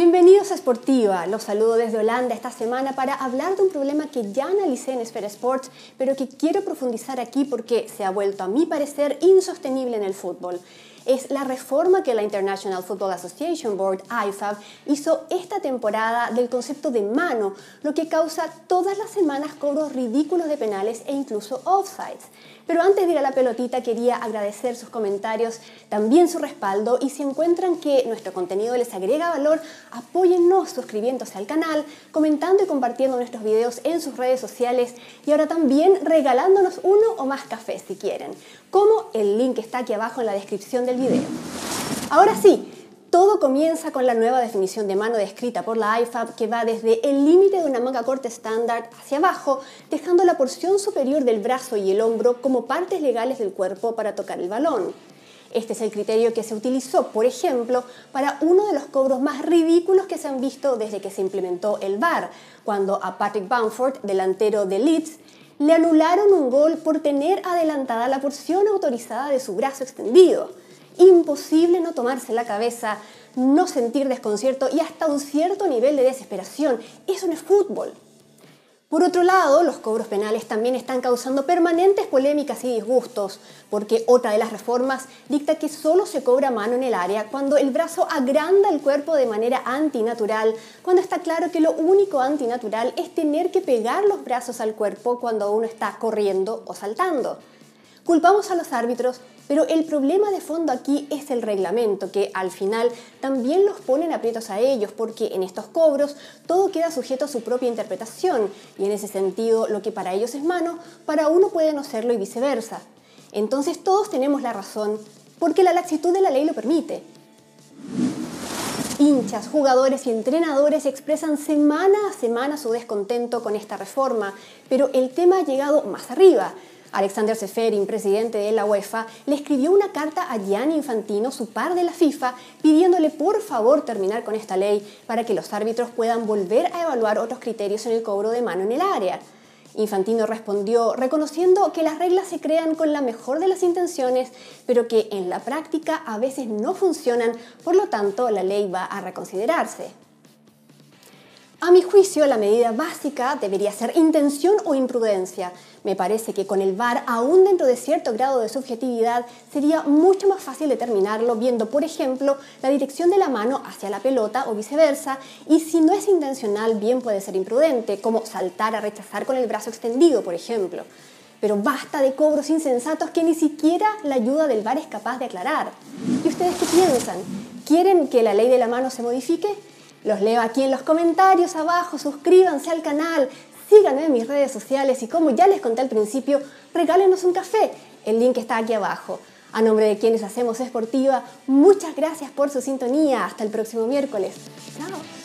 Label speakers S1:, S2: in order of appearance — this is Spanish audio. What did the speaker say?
S1: Bienvenidos a Sportiva, los saludo desde Holanda esta semana para hablar de un problema que ya analicé en Sphere Sports, pero que quiero profundizar aquí porque se ha vuelto a mi parecer insostenible en el fútbol es la reforma que la International Football Association Board, IFAB, hizo esta temporada del concepto de mano, lo que causa todas las semanas cobros ridículos de penales e incluso offsides. Pero antes de ir a la pelotita quería agradecer sus comentarios, también su respaldo y si encuentran que nuestro contenido les agrega valor, apóyennos suscribiéndose al canal, comentando y compartiendo nuestros videos en sus redes sociales y ahora también regalándonos uno o más cafés si quieren, como el link está aquí abajo en la descripción del Ahora sí, todo comienza con la nueva definición de mano descrita por la IFAB que va desde el límite de una manga corta estándar hacia abajo, dejando la porción superior del brazo y el hombro como partes legales del cuerpo para tocar el balón. Este es el criterio que se utilizó, por ejemplo, para uno de los cobros más ridículos que se han visto desde que se implementó el VAR, cuando a Patrick Bamford, delantero de Leeds, le anularon un gol por tener adelantada la porción autorizada de su brazo extendido imposible no tomarse la cabeza, no sentir desconcierto y hasta un cierto nivel de desesperación. Eso no es fútbol. Por otro lado, los cobros penales también están causando permanentes polémicas y disgustos, porque otra de las reformas dicta que solo se cobra mano en el área cuando el brazo agranda el cuerpo de manera antinatural, cuando está claro que lo único antinatural es tener que pegar los brazos al cuerpo cuando uno está corriendo o saltando. Culpamos a los árbitros, pero el problema de fondo aquí es el reglamento, que al final también los ponen aprietos a ellos, porque en estos cobros todo queda sujeto a su propia interpretación, y en ese sentido lo que para ellos es mano, para uno puede no serlo y viceversa. Entonces todos tenemos la razón, porque la laxitud de la ley lo permite. Hinchas, jugadores y entrenadores expresan semana a semana su descontento con esta reforma, pero el tema ha llegado más arriba. Alexander Seferin, presidente de la UEFA, le escribió una carta a Gianni Infantino, su par de la FIFA, pidiéndole por favor terminar con esta ley para que los árbitros puedan volver a evaluar otros criterios en el cobro de mano en el área. Infantino respondió reconociendo que las reglas se crean con la mejor de las intenciones, pero que en la práctica a veces no funcionan, por lo tanto la ley va a reconsiderarse. A mi juicio, la medida básica debería ser intención o imprudencia. Me parece que con el VAR, aún dentro de cierto grado de subjetividad, sería mucho más fácil determinarlo viendo, por ejemplo, la dirección de la mano hacia la pelota o viceversa, y si no es intencional, bien puede ser imprudente, como saltar a rechazar con el brazo extendido, por ejemplo. Pero basta de cobros insensatos que ni siquiera la ayuda del VAR es capaz de aclarar. ¿Y ustedes qué piensan? ¿Quieren que la ley de la mano se modifique? Los leo aquí en los comentarios abajo, suscríbanse al canal, síganme en mis redes sociales y como ya les conté al principio, regálenos un café. El link está aquí abajo. A nombre de quienes hacemos Esportiva, muchas gracias por su sintonía. Hasta el próximo miércoles. Chao.